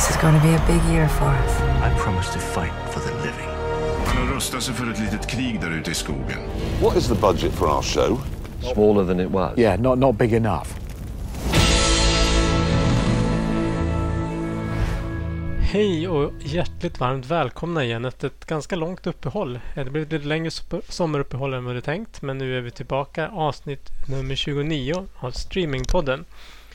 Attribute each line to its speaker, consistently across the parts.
Speaker 1: This is going to be a big year for us.
Speaker 2: I promise to fight for the living.
Speaker 3: Han har rustat sig för ett litet krig där ute i skogen.
Speaker 4: What is the budget for our show?
Speaker 2: Smaller than it was.
Speaker 5: Yeah, not, not big enough.
Speaker 6: Hej och hjärtligt varmt välkomna igen efter ett ganska långt uppehåll. Det blev lite längre sommaruppehåll än vad det tänkt men nu är vi tillbaka avsnitt nummer 29 av Streamingpodden.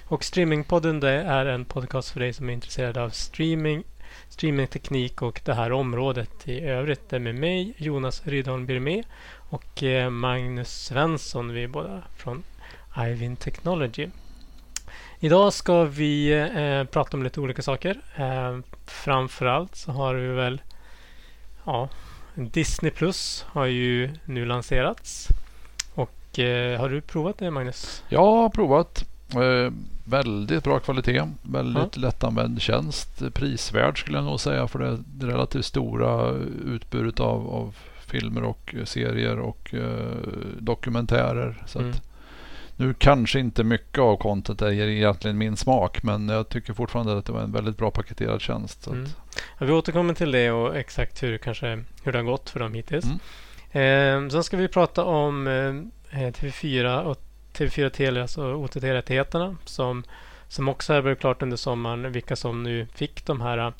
Speaker 6: Och Streamingpodden det är en podcast för dig som är intresserad av streaming, streamingteknik och det här området i övrigt. Det är med mig, Jonas Rydholm Birmé och eh, Magnus Svensson. Vi är båda från Ivin Technology. Idag ska vi eh, prata om lite olika saker. Eh, framförallt så har vi väl ja, Disney Plus har ju nu lanserats. Och eh, har du provat det Magnus?
Speaker 7: Jag har provat. Eh, Eh, väldigt bra kvalitet. Väldigt ja. lättanvänd tjänst. Prisvärd skulle jag nog säga för det, det relativt stora utbudet av, av filmer och serier och eh, dokumentärer. Så mm. nu kanske inte mycket av content är egentligen min smak men jag tycker fortfarande att det var en väldigt bra paketerad tjänst. Mm.
Speaker 6: Ja, vi återkommer till det och exakt hur, kanske, hur det har gått för dem hittills. Mm. Eh, sen ska vi prata om eh, TV4 och TV4 Telia, alltså OTT-rättigheterna som, som också här blev klart under sommaren vilka som nu fick de här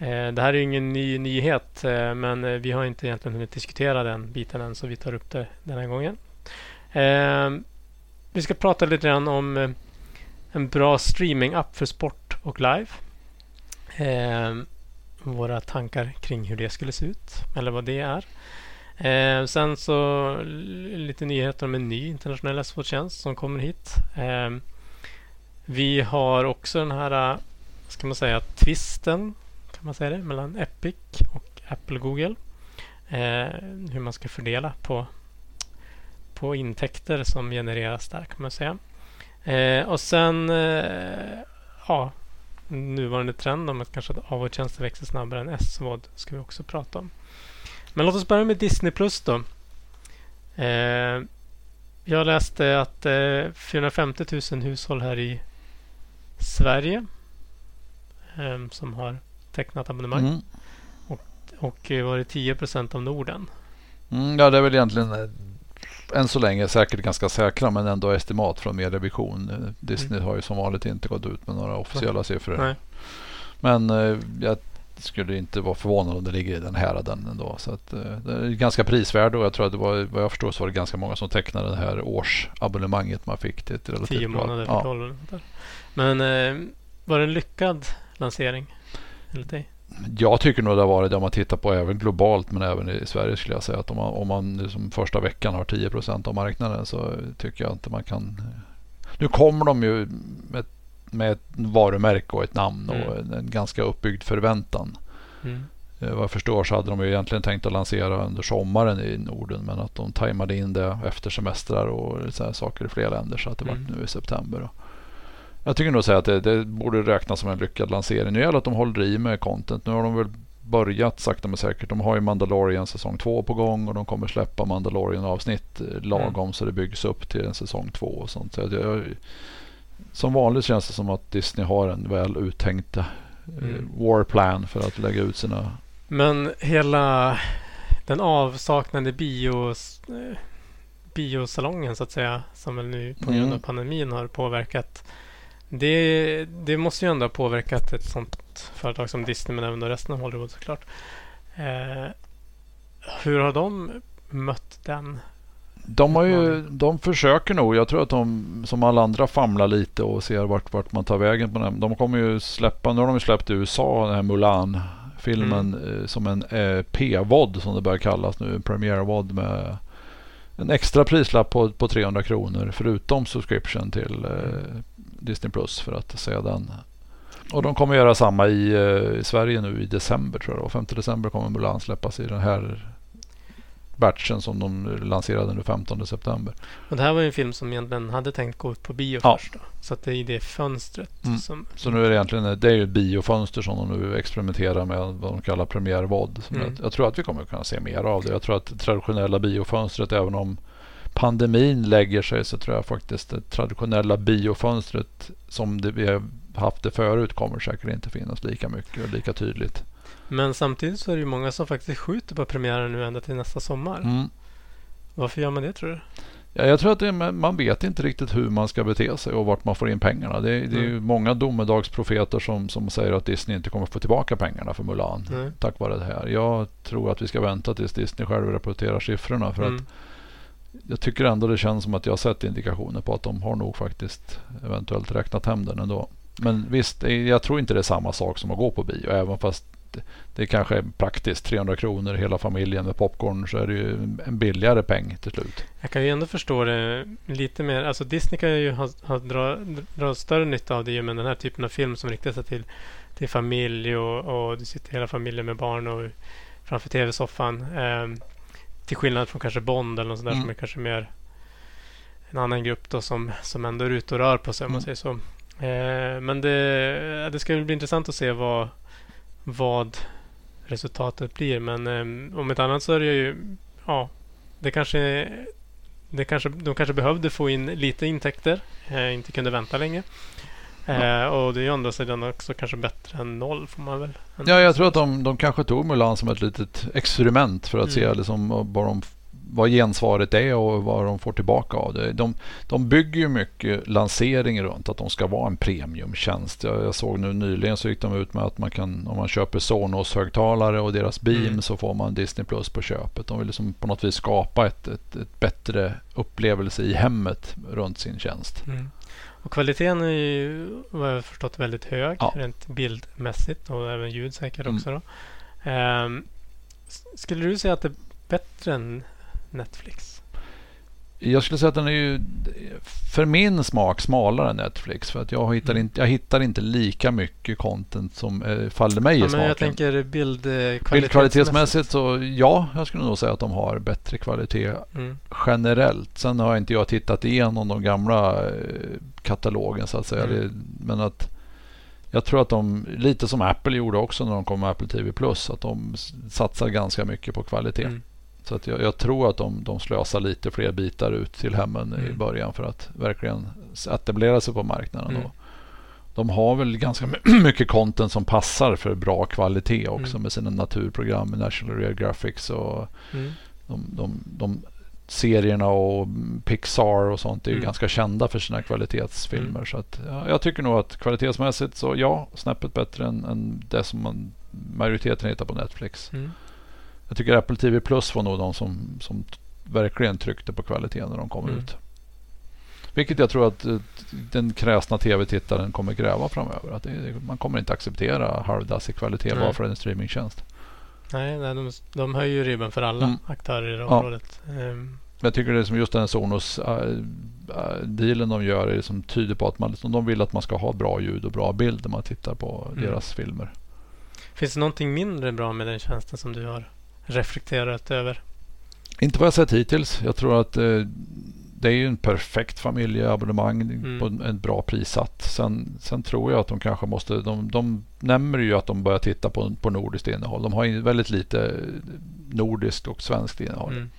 Speaker 6: Eh, det här är ingen ny nyhet eh, men eh, vi har inte egentligen hunnit diskutera den biten än så vi tar upp det den här gången. Eh, vi ska prata lite grann om eh, en bra streaming-app för sport och live. Våra tankar kring hur det skulle se ut eller vad det är. Eh, sen så lite nyheter om en ny internationell SFO-tjänst som kommer hit. Eh, vi har också den här, eh, ska man säga, twisten kan man säga det, mellan Epic och Apple och Google. Eh, hur man ska fördela på, på intäkter som genereras där kan man säga. Eh, och sen eh, ja, nuvarande trend om att kanske AV-tjänster växer snabbare än SVOD ska vi också prata om. Men låt oss börja med Disney Plus då. Eh, jag läste att eh, 450 000 hushåll här i Sverige eh, som har tecknat abonnemang. Mm. Och, och var det 10 procent av Norden?
Speaker 7: Mm, ja, det är väl egentligen eh, än så länge säkert ganska säkra men ändå estimat från Medievision. Eh, Disney mm. har ju som vanligt inte gått ut med några officiella siffror. Nej. Men eh, jag skulle inte vara förvånad om det ligger i den här den ändå. Så att, eh, det är ganska prisvärd och jag tror att det var, vad jag förstår så var det ganska många som tecknade det här årsabonnemanget man fick till ett relativt
Speaker 6: Tio månader för ja. Men eh, var det en lyckad lansering? enligt dig?
Speaker 7: Jag tycker nog det har varit det om man tittar på även globalt men även i Sverige skulle jag säga att om man, om man liksom första veckan har 10% av marknaden så tycker jag inte man kan. Nu kommer de ju med, med ett varumärke och ett namn och mm. en ganska uppbyggd förväntan. Mm. Eh, vad jag förstår så hade de ju egentligen tänkt att lansera under sommaren i Norden men att de tajmade in det efter semestrar och så saker i flera länder så att det mm. var nu i september. Jag tycker nog säga att det, det, borde räknas som en lyckad lansering. Nu gäller det att de håller i med content. Nu har de väl börjat sakta men säkert. De har ju Mandalorian säsong två på gång och de kommer släppa Mandalorian avsnitt eh, lagom mm. så det byggs upp till en säsong två och sånt. Så jag, som vanligt känns det som att Disney har en väl uttänkt eh, mm. war plan för att lägga ut sina...
Speaker 6: Men hela den avsaknade bios, eh, biosalongen så att säga som väl nu på grund av mm. pandemin har påverkat det, det måste ju ändå ha påverkat ett sånt företag som Disney men även resten av Hollywood såklart. Eh, hur har de mött den?
Speaker 7: De, har ju, de försöker nog. Jag tror att de som alla andra famlar lite och ser vart, vart man tar vägen på den. De kommer ju släppa, nu har de ju släppt i USA den här Mulan filmen mm. Eh, som en eh, P-vod som det börjar kallas nu. En premiärvod med en extra prislapp på, på 300 kronor förutom subscription till eh, Disney Plus för att se den. Och de kommer göra samma i, eh, i Sverige nu i december tror jag. 5 december kommer Mulan släppas i den här batchen som de lanserade den 15 september.
Speaker 6: Och det här var ju en film som egentligen hade tänkt gå ut på bio ja. först. Då. Så att det är det fönstret. Mm. Som...
Speaker 7: Så nu är det egentligen det är ju ett biofönster som de nu experimenterar med vad de kallar premiärvod. Mm. Jag, jag, tror att vi kommer kunna se mer av det. Jag tror att traditionella biofönstret även om pandemin lägger sig så tror jag faktiskt det traditionella biofönstret som det vi haft det förut kommer säkert inte finnas lika mycket och lika tydligt.
Speaker 6: Men samtidigt så är det ju många som faktiskt skjuter på premiären nu ända till nästa sommar.
Speaker 7: Mm.
Speaker 6: Varför gör man det tror du?
Speaker 7: Ja, jag tror att det, man vet inte riktigt hur man ska bete sig och vart man får in pengarna. Det, det är ju
Speaker 6: Mm.
Speaker 7: många domedagsprofeter som, som säger att Disney inte kommer få tillbaka pengarna för Mulan
Speaker 6: Nej.
Speaker 7: tack vare det här. Jag tror att vi ska vänta tills Disney själv rapporterar siffrorna för
Speaker 6: Mm.
Speaker 7: att jag tycker ändå det känns som att jag har sett indikationer på att de har nog faktiskt eventuellt räknat hem den ändå. Men visst, eh, jag tror inte det är samma sak som att gå på bio. Även fast det- kanske är praktiskt 300 kronor hela familjen med popcorn så är det ju en billigare peng till slut.
Speaker 6: Jag kan ju ändå förstå det lite mer. Alltså Disney kan ju ha, ha, dra, dra större nytta av det ju med den här typen av film som riktar sig till, till familj och, och du sitter hela familjen med barn och framför tv-soffan. Ehm, till skillnad från kanske Bond eller något sånt där
Speaker 7: Mm.
Speaker 6: som är kanske mer en annan grupp då som, som ändå är ute och rör på sig om man
Speaker 7: Mm.
Speaker 6: säger så. Ehm, men det, det ska bli intressant att se vad, vad resultatet blir. Men ehm, om ett annat så är det ju ja, det kanske, det kanske, de kanske behövde få in lite intäkter. Eh, inte kunde vänta länge. Eh, och det är ju andra sidan också kanske bättre än noll får man väl.
Speaker 7: Ja, jag tror att de, de kanske tog Mulan som ett litet experiment för att se
Speaker 6: Mm.
Speaker 7: liksom vad, de, vad gensvaret är och vad de får tillbaka av det. De, de bygger ju mycket lansering runt att de ska vara en premiumtjänst. Jag, jag såg nu nyligen så gick de ut med att man kan, om man köper Sonos högtalare och deras Beam
Speaker 6: Mm.
Speaker 7: så får man Disney Plus på köpet. De vill liksom på något vis skapa ett, ett, ett bättre upplevelse i hemmet runt sin tjänst.
Speaker 6: Mm. Och kvaliteten är ju vad jag förstått väldigt hög
Speaker 7: Ja.
Speaker 6: rent bildmässigt och även ljud säkert
Speaker 7: Mm.
Speaker 6: också. Då. S- skulle du säga att det är bättre än Netflix?
Speaker 7: Jag skulle säga att den är ju för min smak smalare än Netflix. För att jag hittar,
Speaker 6: Mm.
Speaker 7: inte, jag hittar inte lika mycket content som eh, faller mig
Speaker 6: Ja,
Speaker 7: i
Speaker 6: men
Speaker 7: smaken.
Speaker 6: jag tänker bildkvalitetsmässigt.
Speaker 7: Bildkvalitetsmässigt så ja, jag skulle nog säga att de har bättre kvalitet
Speaker 6: Mm.
Speaker 7: generellt. Sen har inte jag tittat igenom de gamla eh, katalogen så att säga.
Speaker 6: Mm.
Speaker 7: Det, men att jag tror att de, lite som Apple gjorde också när de kom med Apple TV Plus, att de satsar ganska mycket på kvalitet.
Speaker 6: Mm.
Speaker 7: Så att jag, jag tror att de, de slösar lite fler bitar ut till hemmen i
Speaker 6: Mm.
Speaker 7: början för att verkligen etablera sig på marknaden.
Speaker 6: Mm.
Speaker 7: De har väl ganska my- mycket content som passar för bra kvalitet också
Speaker 6: Mm.
Speaker 7: med sina naturprogram med National Geographic och
Speaker 6: Mm.
Speaker 7: de, de, de serierna och Pixar och sånt är ju
Speaker 6: Mm.
Speaker 7: ganska kända för sina kvalitetsfilmer.
Speaker 6: Mm.
Speaker 7: Så att, ja, jag tycker nog att kvalitetsmässigt så ja, snäppet bättre än, än det som man, majoriteten hittar på Netflix.
Speaker 6: Mm.
Speaker 7: Jag tycker Apple TV Plus var nog de som, som verkligen tryckte på kvaliteten när de kom
Speaker 6: Mm.
Speaker 7: ut. Vilket jag tror att eh, den kräsna tv-tittaren kommer kräva framöver. Att det, man kommer inte acceptera halvdassig kvalitet bara för en streamingtjänst.
Speaker 6: Nej, nej de, de höjer ju ribban för alla
Speaker 7: Mm.
Speaker 6: aktörer i det
Speaker 7: Ja.
Speaker 6: området. Ehm,
Speaker 7: Jag tycker det är som just den Sonos-dealen de gör är som tyder på att man, liksom, de vill att man ska ha bra ljud och bra bild när man tittar på
Speaker 6: Mm.
Speaker 7: deras filmer.
Speaker 6: finns det någonting mindre bra med den tjänsten som du har reflekterat över?
Speaker 7: Inte vad jag sett hittills. Jag tror att eh, det är ju en perfekt familjeabonnemang
Speaker 6: Mm.
Speaker 7: på en, en bra prissatt. Sen, sen tror jag att de kanske måste, de, de nämner ju att de börjar titta på, på nordiskt innehåll. De har väldigt lite nordiskt och svenskt innehåll.
Speaker 6: Mm.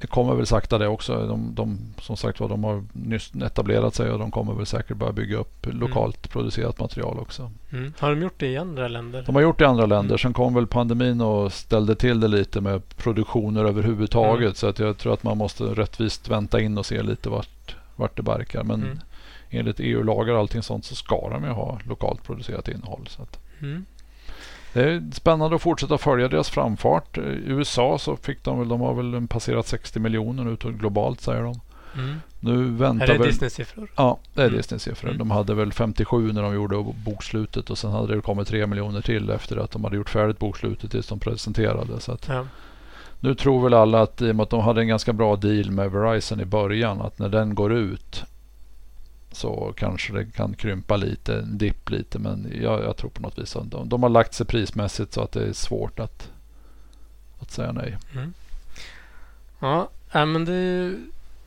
Speaker 7: Det kommer väl sakta det också. De, de, som sagt var, de har nyss etablerat sig och de kommer väl säkert börja bygga upp lokalt producerat material också.
Speaker 6: Mm. Har de gjort det i andra länder?
Speaker 7: De har gjort det i andra länder.
Speaker 6: Mm.
Speaker 7: Sen kom väl pandemin och ställde till det lite med produktioner överhuvudtaget.
Speaker 6: Mm.
Speaker 7: Så att jag tror att man måste rättvist vänta in och se lite vart, vart det barkar. Men
Speaker 6: Mm.
Speaker 7: enligt EU-lagar och allting sånt så ska de ju ha lokalt producerat innehåll. Så att
Speaker 6: Mm.
Speaker 7: Det är spännande att fortsätta följa deras framfart. I USA så fick de väl, de har väl passerat 60 miljoner nu globalt säger de.
Speaker 6: Mm.
Speaker 7: Nu väntar
Speaker 6: Är det. Disney-siffror?
Speaker 7: Ja, det är
Speaker 6: Mm.
Speaker 7: Disney-siffror.
Speaker 6: Mm.
Speaker 7: De hade väl 57 när de gjorde bokslutet och sen hade det kommit 3 miljoner till efter att de hade gjort färdigt bokslutet tills de presenterade. Så
Speaker 6: Ja.
Speaker 7: nu tror väl alla att i och med att de hade en ganska bra deal med Verizon i början att när den går ut så kanske det kan krympa lite, dipp lite. Men jag, jag tror på något vis att de, de har lagt sig prismässigt så att det är svårt att, att säga nej.
Speaker 6: Mm. Ja, äh, men det,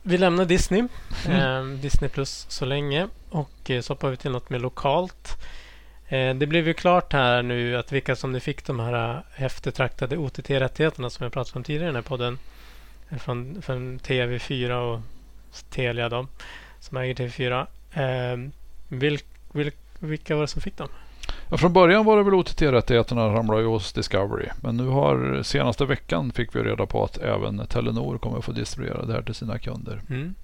Speaker 6: vi lämnar Disney. Eh, Disney Plus så länge. Och eh, så hoppar vi till något mer lokalt. Eh, det blev ju klart här nu att vilka som nu fick de här eh, eftertraktade OTT-rättigheterna som jag pratade om tidigare i den här podden. Från, från TV4 och Telia då, som äger TV4. Eh, vil, vil, vilka var det som fick dem?
Speaker 7: Ja, från början var det väl OTT-rättigheterna ramlade ju hos Discovery. Men nu har senaste veckan fick vi reda på att även Telenor kommer få distribuera det här till sina kunder.
Speaker 6: Mm.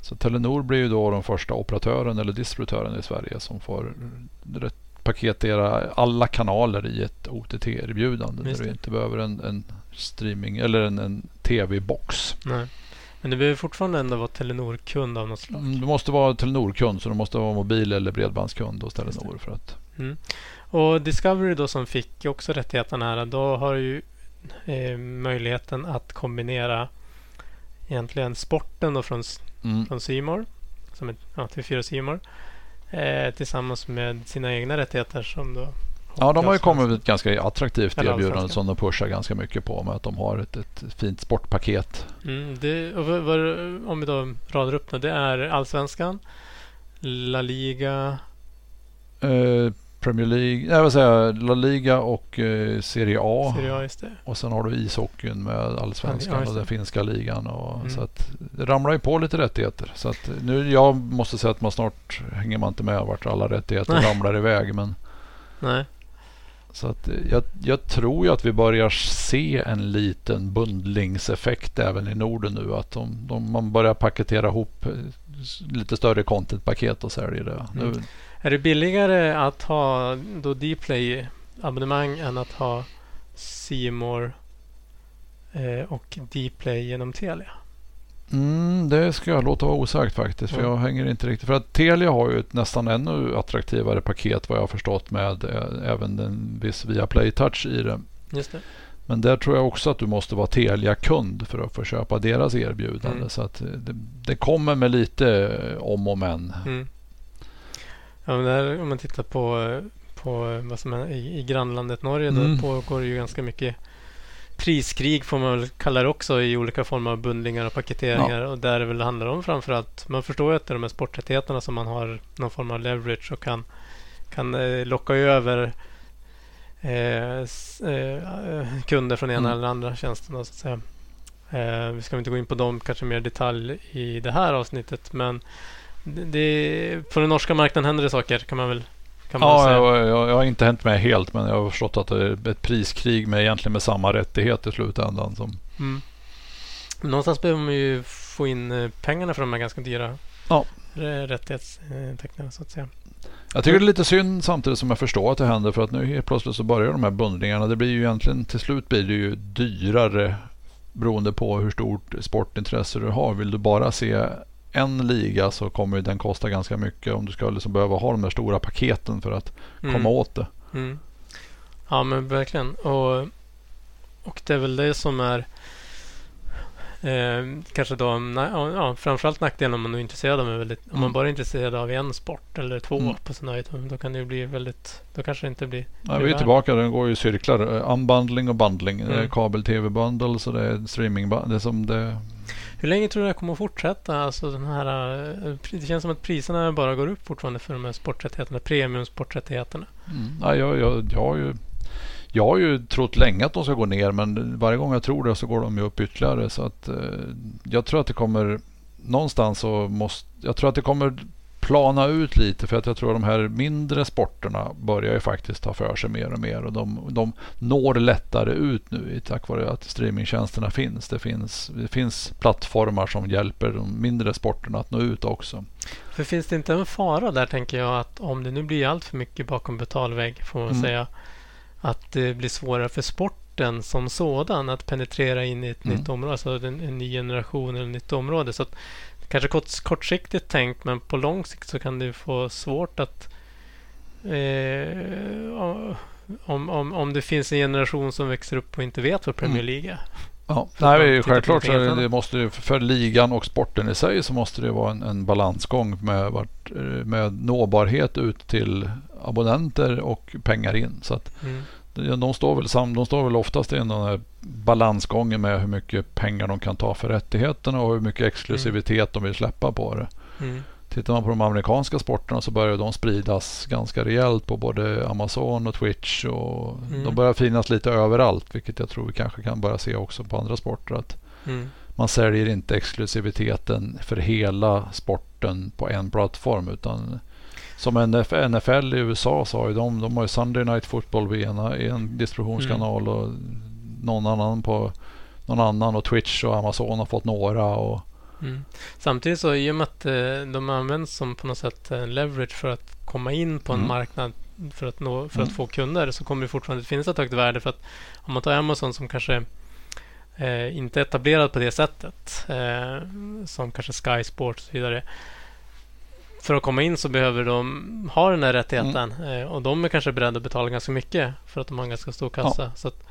Speaker 7: Så Telenor blir ju då den första operatören eller distributören i Sverige som får paketera alla kanaler i ett OTT-erbjudande. Där du inte behöver en, en streaming eller en, en tv-box.
Speaker 6: Nej. Men det behöver fortfarande ändå vara Telenor-kund av något slag.
Speaker 7: Mm, Du måste vara Telenor-kund så du måste vara mobil eller bredbandskund hos. Telenor. För att,
Speaker 6: Mm. Och Discovery då som fick också rättigheterna här, då har ju eh, möjligheten att kombinera egentligen sporten då från,
Speaker 7: mm.
Speaker 6: från Simor som är ja, TV4 Simor eh, tillsammans med sina egna rättigheter som då
Speaker 7: Ja, de har ju kommit med ett ganska attraktivt erbjudande som de pushar ganska mycket på med att de har ett, ett fint sportpaket.
Speaker 6: Mm, det, vad, vad, om vi då radar upp det. Det är Allsvenskan, La Liga,
Speaker 7: Eh, Premier League, nej vad säger jag, La Liga och eh, Serie A.
Speaker 6: Serie A, just det.
Speaker 7: Och sen har du ishockeyn med
Speaker 6: Ja,
Speaker 7: allsvenskan
Speaker 6: just
Speaker 7: och den finska ligan. Och,
Speaker 6: Mm.
Speaker 7: Så att det ramlar ju på lite rättigheter. Så att nu, jag måste säga att man snart hänger man inte med vart alla rättigheter
Speaker 6: Nej.
Speaker 7: ramlar iväg. Men,
Speaker 6: Nej.
Speaker 7: Så att eh, jag, jag tror ju att vi börjar se en liten bundlingseffekt även i Norden nu. Att de, de, man börjar paketera ihop eh, lite större contentpaket och säljer det.
Speaker 6: Mm. Är det billigare att ha då Dplay abonnemang än att ha Simor eh, och Dplay genom Telia?
Speaker 7: Mm, det ska jag låta vara osagt faktiskt. För
Speaker 6: Mm.
Speaker 7: jag hänger inte riktigt. För att Telia har ju ett nästan ännu attraktivare paket vad jag har förstått med eh, även en viss Viaplay Touch i det.
Speaker 6: Just det.
Speaker 7: Men där tror jag också att du måste vara Telia-kund för att få köpa deras erbjudande.
Speaker 6: Mm.
Speaker 7: Så att eh, det, det kommer med lite eh, om och men.
Speaker 6: Mm. Ja, men där, om man tittar på, på vad som är i, i grannlandet Norge
Speaker 7: Mm.
Speaker 6: då pågår det ju ganska mycket priskrig får man väl kalla det också i olika former av bundlingar och paketeringar. Och där det väl handlar om framförallt. Man förstår ju att det är de här sporträttigheterna som man har någon form av leverage och kan, kan eh, locka över eh, eh, kunder från ena
Speaker 7: Mm.
Speaker 6: eller andra tjänsten. då, Så att säga. Eh, vi ska inte gå in på dem kanske mer i detalj i det här avsnittet. Men det, det, på den norska marknaden händer det saker kan man väl, kan man
Speaker 7: Ja,
Speaker 6: säga.
Speaker 7: jag, jag, jag har inte hänt med helt men jag har förstått att det är ett priskrig med egentligen med samma rättighet i slutändan. Som,
Speaker 6: Mm. Någonstans behöver man ju få in eh, pengarna för de här ganska dyra
Speaker 7: Ja.
Speaker 6: rä- rättighetstecknen så att säga.
Speaker 7: Jag tycker det är lite synd samtidigt som jag förstår att det händer för att nu helt plötsligt så börjar de här bundlingarna. Det blir ju egentligen till slut blir det ju dyrare beroende på hur stort sportintresse du har. Vill du bara se en liga så kommer den kosta ganska mycket om du ska liksom behöva ha de här stora paketen för att
Speaker 6: Mm.
Speaker 7: komma åt det.
Speaker 6: Mm. Ja men verkligen. Och, och det är väl det som är eh, kanske då ja, framförallt nackdelen om man är intresserad av väldigt, om man
Speaker 7: Mm.
Speaker 6: bara är intresserad av en sport eller två
Speaker 7: Mm.
Speaker 6: på sin höjd. Då kan det ju bli väldigt, då kanske det inte blir
Speaker 7: Ja, vi är tillbaka, den går ju i cirklar. Eh, Unbundling och bundling. Det är
Speaker 6: Mm.
Speaker 7: kabel-tv-bundles och det är streaming Det är som det...
Speaker 6: Hur länge tror du det här kommer att fortsätta? Alltså den här, eh, det känns som att priserna bara går upp fortfarande för de här sporträttigheterna, premiumsporträttigheterna.
Speaker 7: Mm. Ja, jag, jag, jag, har ju, jag har ju trott länge att de ska gå ner men varje gång jag tror det så går de ju upp ytterligare. Så att, eh, jag tror att det kommer någonstans så måste... Jag tror att det kommer plana ut lite för att jag tror att de här mindre sporterna börjar ju faktiskt ta för sig mer och mer och de, de når lättare ut nu tack vare att streamingtjänsterna finns. Det, finns. det finns plattformar som hjälper de mindre sporterna att nå ut också.
Speaker 6: För finns det inte en fara där tänker jag att om det nu blir allt för mycket bakom betalvägg får man
Speaker 7: Mm.
Speaker 6: säga att det blir svårare för sporten som sådan att penetrera in i ett
Speaker 7: Mm.
Speaker 6: nytt område, alltså en, en ny generation eller ett nytt område. Så att, kanske kort, kortsiktigt tänkt men på lång sikt så kan det få svårt att eh, om, om, om det finns en generation som växer upp och inte vet vad Premier
Speaker 7: Mm.
Speaker 6: League är.
Speaker 7: Ja,
Speaker 6: att man
Speaker 7: nej, självklart så det, det måste för ligan och sporten i sig så måste det vara en, en balansgång med, vart, eh, med nåbarhet ut till abonnenter och pengar in. Så att
Speaker 6: Mm.
Speaker 7: De, står väl sam, de står väl oftast i den här balansgången med hur mycket pengar de kan ta för rättigheterna och hur mycket exklusivitet de vill släppa på det.
Speaker 6: Mm.
Speaker 7: Tittar man på de amerikanska sporterna så börjar de spridas ganska rejält på både Amazon och Twitch. Och
Speaker 6: Mm.
Speaker 7: De börjar finnas lite överallt vilket jag tror vi kanske kan börja se också på andra sporter. Att
Speaker 6: Mm.
Speaker 7: man säljer inte exklusiviteten för hela sporten på en plattform utan Som NF, NFL i USA så har ju de, de har ju Sunday Night Football i en, i en distributionskanal
Speaker 6: Mm.
Speaker 7: och någon annan på någon annan och Twitch och Amazon har fått några. Och,
Speaker 6: Mm. Samtidigt så i och med att eh, de används som på något sätt en leverage för att komma in på en
Speaker 7: Mm.
Speaker 6: marknad för att, nå, för
Speaker 7: Mm.
Speaker 6: att få kunder så kommer det fortfarande finnas ett högt värde. För att om man tar Amazon som kanske eh, inte är etablerad på det sättet eh, som kanske Sky Sports och så vidare. För att komma in så behöver de ha den här rättigheten
Speaker 7: Mm.
Speaker 6: eh, och de är kanske beredda att betala ganska mycket för att de har en ganska stor kassa. Så att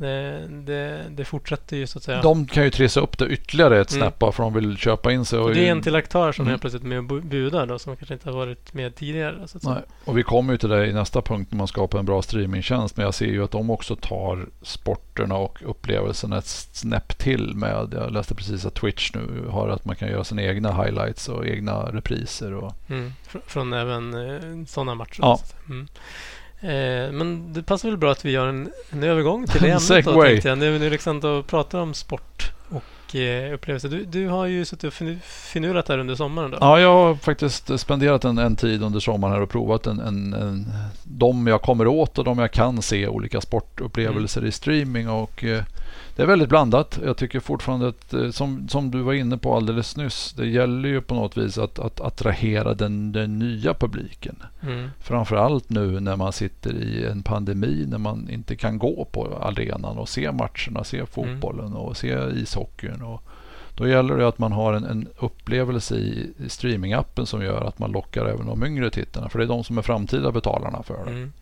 Speaker 6: det, det, det fortsätter ju så att säga.
Speaker 7: De kan ju trissa upp det ytterligare ett
Speaker 6: Mm.
Speaker 7: snäpp för de vill köpa in sig.
Speaker 6: Och det är en till aktör som
Speaker 7: Mm.
Speaker 6: helt plötsligt med och bu- budar då, som kanske inte har varit med tidigare. Så att säga.
Speaker 7: Nej. Och vi kommer ju till det i nästa punkt när man skapar en bra streamingtjänst. Men jag ser ju att de också tar sporterna och upplevelsen ett snäpp till med. Jag läste precis att Twitch nu har att man kan göra sina egna highlights och egna repriser. Och,
Speaker 6: Mm. Fr- från även eh, sådana matcher.
Speaker 7: Ja.
Speaker 6: Så. Mm. Eh, men det passar väl bra att vi gör en, en övergång till det ämnet då, tänkte jag. Nu när Alexander pratar om sport och eh, upplevelser. Du, du har ju suttit och finu- finulat här under sommaren då.
Speaker 7: ja, jag har faktiskt spenderat en, en tid under sommaren här och provat en, en, en, de jag kommer åt och de jag kan se olika sportupplevelser i streaming. Och eh, det är väldigt blandat. Jag tycker fortfarande att, eh, som, som du var inne på alldeles nyss, det gäller ju på något vis att, att attrahera den, den nya publiken.
Speaker 6: Mm.
Speaker 7: Framförallt nu när man sitter i en pandemi när man inte kan gå på arenan och se matcherna, se fotbollen och se ishockeyn. Och då gäller det att man har en, en upplevelse i, i streamingappen som gör att man lockar även de yngre tittarna. För det är de som är framtida betalarna för det.
Speaker 6: Mm.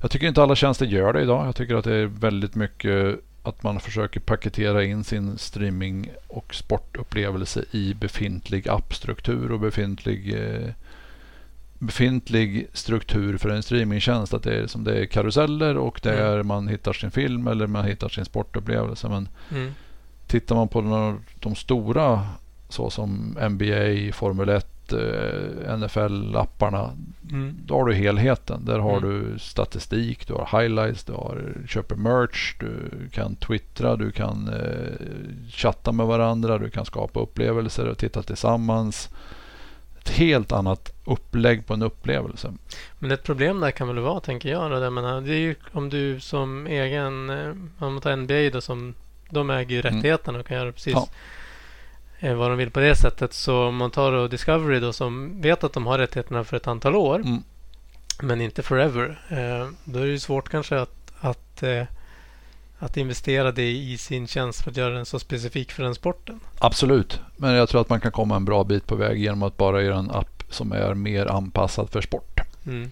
Speaker 7: Jag tycker inte alla tjänster gör det idag. Jag tycker att det är väldigt mycket att man försöker paketera in sin streaming och sportupplevelse i befintlig appstruktur och befintlig eh, befintlig struktur för en streamingtjänst. Att det är som det är karuseller och det
Speaker 6: Mm.
Speaker 7: är man hittar sin film eller man hittar sin sportupplevelse. Men
Speaker 6: Mm.
Speaker 7: tittar man på de, de stora så som NBA, Formel 1, eh, NFL-apparna.
Speaker 6: Mm.
Speaker 7: Då har du helheten. Där har
Speaker 6: Mm.
Speaker 7: du statistik, du har highlights, du har, köper merch, du kan twittra, du kan eh, chatta med varandra, du kan skapa upplevelser och titta tillsammans. Ett helt annat upplägg på en upplevelse.
Speaker 6: Men ett problem där kan väl vara, tänker jag. Då, det, menar, det är ju om du som egen, eh, om man tar NBA då, som de äger ju
Speaker 7: Mm.
Speaker 6: rättigheterna och kan göra precis
Speaker 7: Ja.
Speaker 6: Eh, vad de vill på det sättet. Så om man tar då Discovery då som vet att de har rättigheterna för ett antal år,
Speaker 7: Mm.
Speaker 6: men inte forever. Eh, då är det ju svårt kanske att, att, eh, att investera det i sin tjänst för att göra den så specifik för den sporten.
Speaker 7: Absolut, men jag tror att man kan komma en bra bit på väg genom att bara göra en app som är mer anpassad för sport.
Speaker 6: Mm.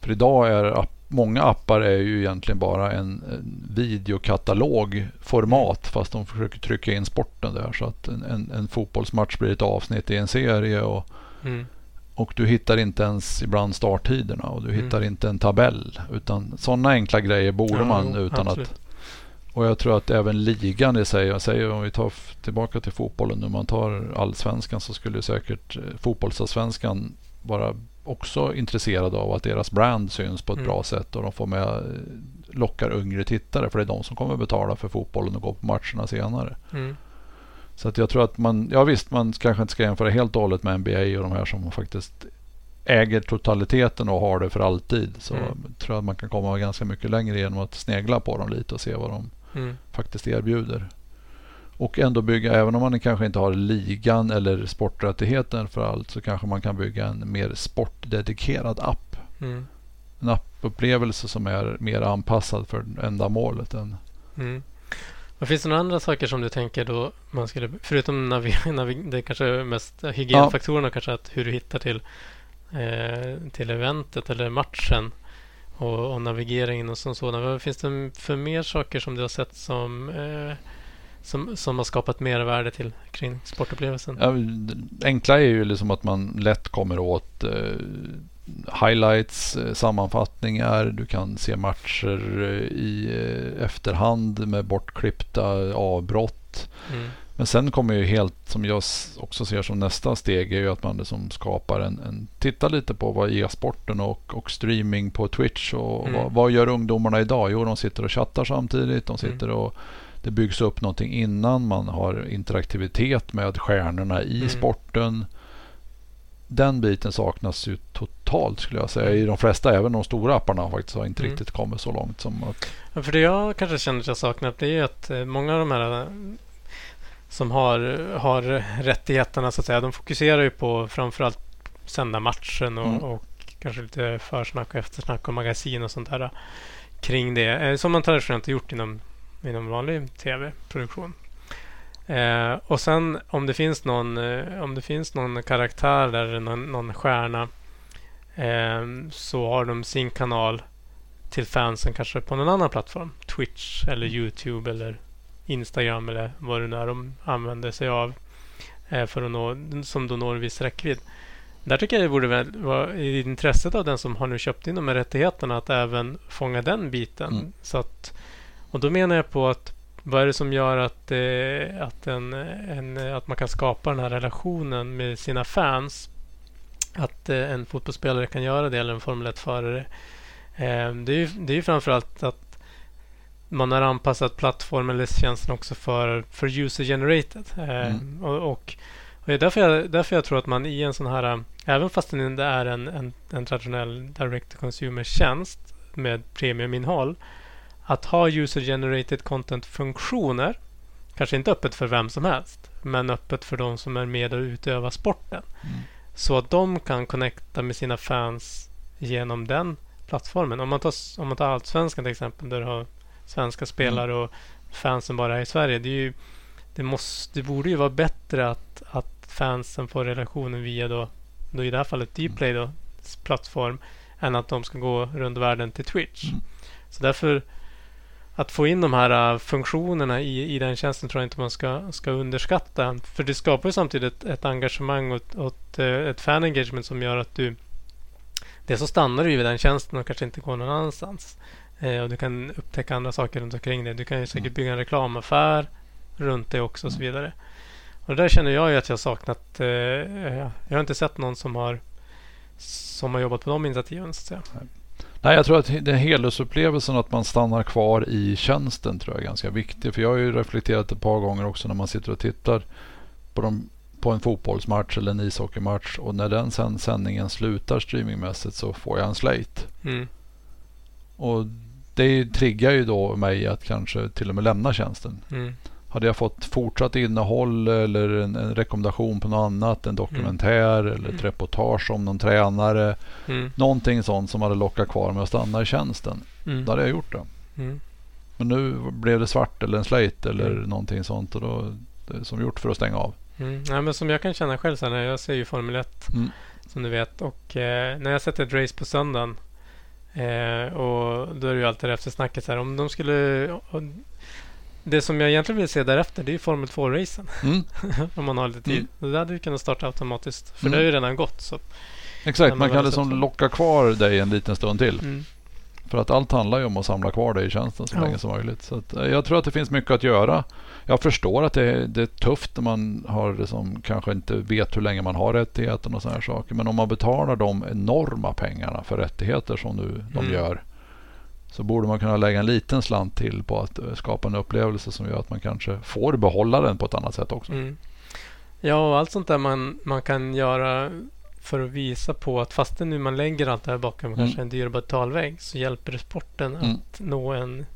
Speaker 7: För idag är app, många appar är ju egentligen bara en, en videokatalogformat fast de försöker trycka in sporten där så att en, en, en fotbollsmatch blir ett avsnitt i en serie och,
Speaker 6: Mm.
Speaker 7: och du hittar inte ens ibland starttiderna och du
Speaker 6: Mm.
Speaker 7: hittar inte en tabell utan sådana enkla grejer borde
Speaker 6: Ja,
Speaker 7: man utan
Speaker 6: absolut.
Speaker 7: att och jag tror att även ligan i sig, jag säger om vi tar tillbaka till fotbollen, när man tar allsvenskan så skulle säkert eh, fotbollsallsvenskan vara också intresserade av att deras brand syns på ett
Speaker 6: Mm.
Speaker 7: bra sätt och de får med, eh, lockar yngre tittare för det är de som kommer betala för fotbollen och gå på matcherna senare.
Speaker 6: Mm.
Speaker 7: Så att jag tror att man, ja visst man kanske inte ska jämföra helt och hållet med NBA och de här som faktiskt äger totaliteten och har det för alltid. Så
Speaker 6: Mm.
Speaker 7: tror jag att man kan komma ganska mycket längre genom att snegla på dem lite och se vad de
Speaker 6: Mm.
Speaker 7: faktiskt erbjuder. Och ändå bygga, även om man kanske inte har ligan eller sporträttigheten för allt, så kanske man kan bygga en mer sportdedikerad app.
Speaker 6: Mm.
Speaker 7: En appupplevelse som är mer anpassad för ändamålet. Än,
Speaker 6: Mm. Vad finns det några andra saker som du tänker då man skulle, förutom navi, navi, det kanske mest hygienfaktorerna kanske att hur du hittar till, eh, till eventet eller matchen och, och navigeringen och sånt. Vad finns det för mer saker som du har sett som, eh, som, som har skapat mervärde till kring sportupplevelsen?
Speaker 7: ja, enkla är ju liksom att man lätt kommer åt eh, highlights, eh, sammanfattningar. Du kan se matcher eh, i eh, efterhand med bortklippta avbrott.
Speaker 6: Mm.
Speaker 7: Men sen kommer ju helt, som jag också ser som nästa steg, är ju att man liksom skapar en, en titta lite på vad e-sporten och, och streaming på Twitch och
Speaker 6: Mm.
Speaker 7: vad, vad gör ungdomarna idag? Jo, de sitter och chattar samtidigt. De
Speaker 6: Mm.
Speaker 7: sitter och det byggs upp någonting innan. Man har interaktivitet med stjärnorna i
Speaker 6: Mm.
Speaker 7: sporten. den biten saknas ju totalt skulle jag säga. I de flesta, även de stora apparna faktiskt har inte mm. riktigt kommit så långt som att...
Speaker 6: Ja, för det jag kanske känner att jag saknar det är att eh, många av de här eh, som har, har rättigheterna så att säga. De fokuserar ju på framförallt sända matchen och, mm. och kanske lite försnack och eftersnack och magasin och sånt där kring det. Eh, som man traditionellt har gjort inom, inom vanlig tv-produktion. Eh, och sen om det finns någon, eh, om det finns någon karaktär eller någon, någon stjärna eh, så har de sin kanal till fansen kanske på någon annan plattform. Twitch eller Youtube eller Instagram eller vad det nu är de använder sig av eh, för att nå, som då når en viss räckvidd. Där tycker jag det borde vara i intresset av den som har nu köpt in de här rättigheterna att även fånga den biten. Mm. Så att, och då menar jag på att vad är det som gör att, eh, att, en, en, att man kan skapa den här relationen med sina fans? Att eh, en fotbollsspelare kan göra det eller en Formel 1-förare. Eh, det, är ju, det är ju framförallt att man har anpassat plattformen eller tjänsten också för, för user-generated. Eh, mm. och, och det är därför jag, därför jag tror att man i en sån här, även fast det är en, en, en traditionell direct-to-consumer-tjänst med premiuminnehåll, att ha user-generated content-funktioner, kanske inte öppet för vem som helst, men öppet för de som är med och utövar sporten. Mm. Så att de kan connecta med sina fans genom den plattformen. Om man tar, om man tar Allsvenskan till exempel, där du har svenska spelare mm. och fansen bara är i Sverige. Det, är ju, det, måste, det borde ju vara bättre att, att fansen får relationen via då, då i det här fallet Dplay då, plattform än att de ska gå runt världen till Twitch. Mm. Så därför att få in de här uh, funktionerna i, i den tjänsten tror jag inte man ska, ska underskatta. För det skapar ju samtidigt ett, ett engagemang och, och ett, uh, ett fan-engagement som gör att du Dels så stannar du vid den tjänsten och kanske inte går någon annanstans. Eh, och du kan upptäcka andra saker runt omkring dig. Du kan ju säkert mm. bygga en reklamaffär runt det också och så mm. vidare. Och där känner jag ju att jag saknat... Eh, jag har inte sett någon som har, som har jobbat på de initiativen. Så att säga.
Speaker 7: Nej, jag tror att den helhetsupplevelsen att man stannar kvar i tjänsten tror jag är ganska viktig. För jag har ju reflekterat ett par gånger också när man sitter och tittar på, de, på en fotbollsmatch eller en ishockeymatch och när den sen sändningen slutar streamingmässigt så får jag en slate. Mm. Och det triggar ju då mig att kanske till och med lämna tjänsten. Mm. Hade jag fått fortsatt innehåll eller en, en rekommendation på något annat, en dokumentär mm. eller ett reportage om någon tränare. Mm. Någonting sånt som hade lockat kvar mig att stanna i tjänsten. Mm. Då hade jag gjort det. Mm. Men nu blev det svart eller en slate eller mm. någonting sånt och då, som gjort för att stänga av.
Speaker 6: Mm. Ja, men som jag kan känna själv så när jag ser ju Formel 1 mm. som du vet och eh, när jag sätter ett race på söndagen eh, och då är det ju alltid eftersnacket så här om de skulle det som jag egentligen vill se därefter det är Formel 2-racen. Mm. Om man har lite tid. Mm. Det hade ju kunnat starta automatiskt. För mm. det har ju redan gått. Så
Speaker 7: Exakt, man, man kan liksom locka kvar dig en liten stund till. Mm. För att allt handlar ju om att samla kvar dig i tjänsten så ja. länge som möjligt. Så att, eh, jag tror att det finns mycket att göra. Jag förstår att det är, det är tufft när man har liksom, kanske inte vet hur länge man har rättigheten och sådana saker. Men om man betalar de enorma pengarna för rättigheter som nu de mm. gör så borde man kunna lägga en liten slant till på att eh, skapa en upplevelse som gör att man kanske får behålla den på ett annat sätt också. Mm.
Speaker 6: Ja, och allt sånt där man, man kan göra för att visa på att fastän nu man lägger allt det här bakom mm. kanske en dyr betalvägg så hjälper det sporten mm. att nå en...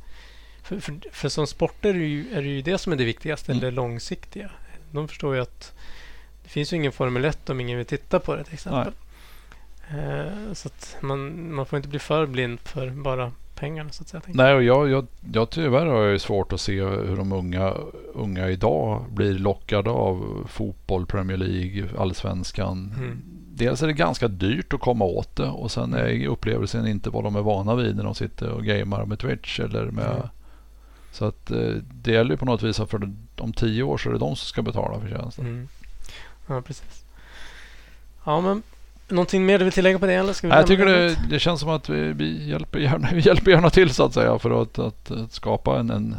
Speaker 6: För, för, för, som sporter är det, ju, är det ju det som är det viktigaste, mm. det långsiktiga. De förstår ju att det finns ju ingen Formel 1 om ingen vill titta på det till exempel. Eh, så att man, man får inte bli för blind för bara pengarna så att säga.
Speaker 7: Nej, och jag, jag, jag tyvärr har jag svårt att se hur de unga, unga idag blir lockade av fotboll, Premier League, allsvenskan. Mm. Dels är det ganska dyrt att komma åt det och sen är upplevelsen inte vad de är vana vid när de sitter och gamer med Twitch eller med mm. Så att eh, det gäller ju på något vis att för om tio år så är det de som ska betala för tjänsten. Mm.
Speaker 6: Ja, precis. Ja, men Någonting mer du vill tillägga på det? Eller ska vi
Speaker 7: jag tycker det, det, känns som att vi, vi, hjälper gärna, vi hjälper gärna till så att säga för att, att, att skapa en, en...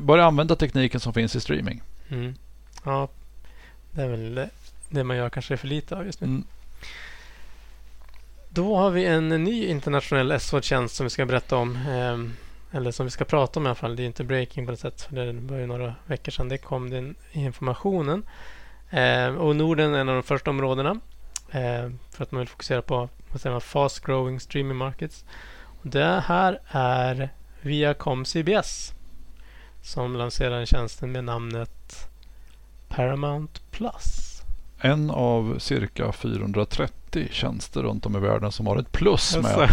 Speaker 7: Börja använda tekniken som finns i streaming. Mm.
Speaker 6: Ja, det är väl det, det man gör kanske för lite av just nu. Mm. Då har vi en ny internationell SO-tjänst som vi ska berätta om. Eh, eller som vi ska prata om i alla fall. Det är inte breaking på något sätt. För det var ju några veckor sedan det kom den informationen. Eh, och Norden är en av de första områdena. Eh, för att man vill fokusera på vad säger man, fast growing streaming markets. Och det här är Viacom CBS som lanserar den tjänsten med namnet Paramount Plus.
Speaker 7: En av cirka 430 tjänster runt om i världen som har ett plus med.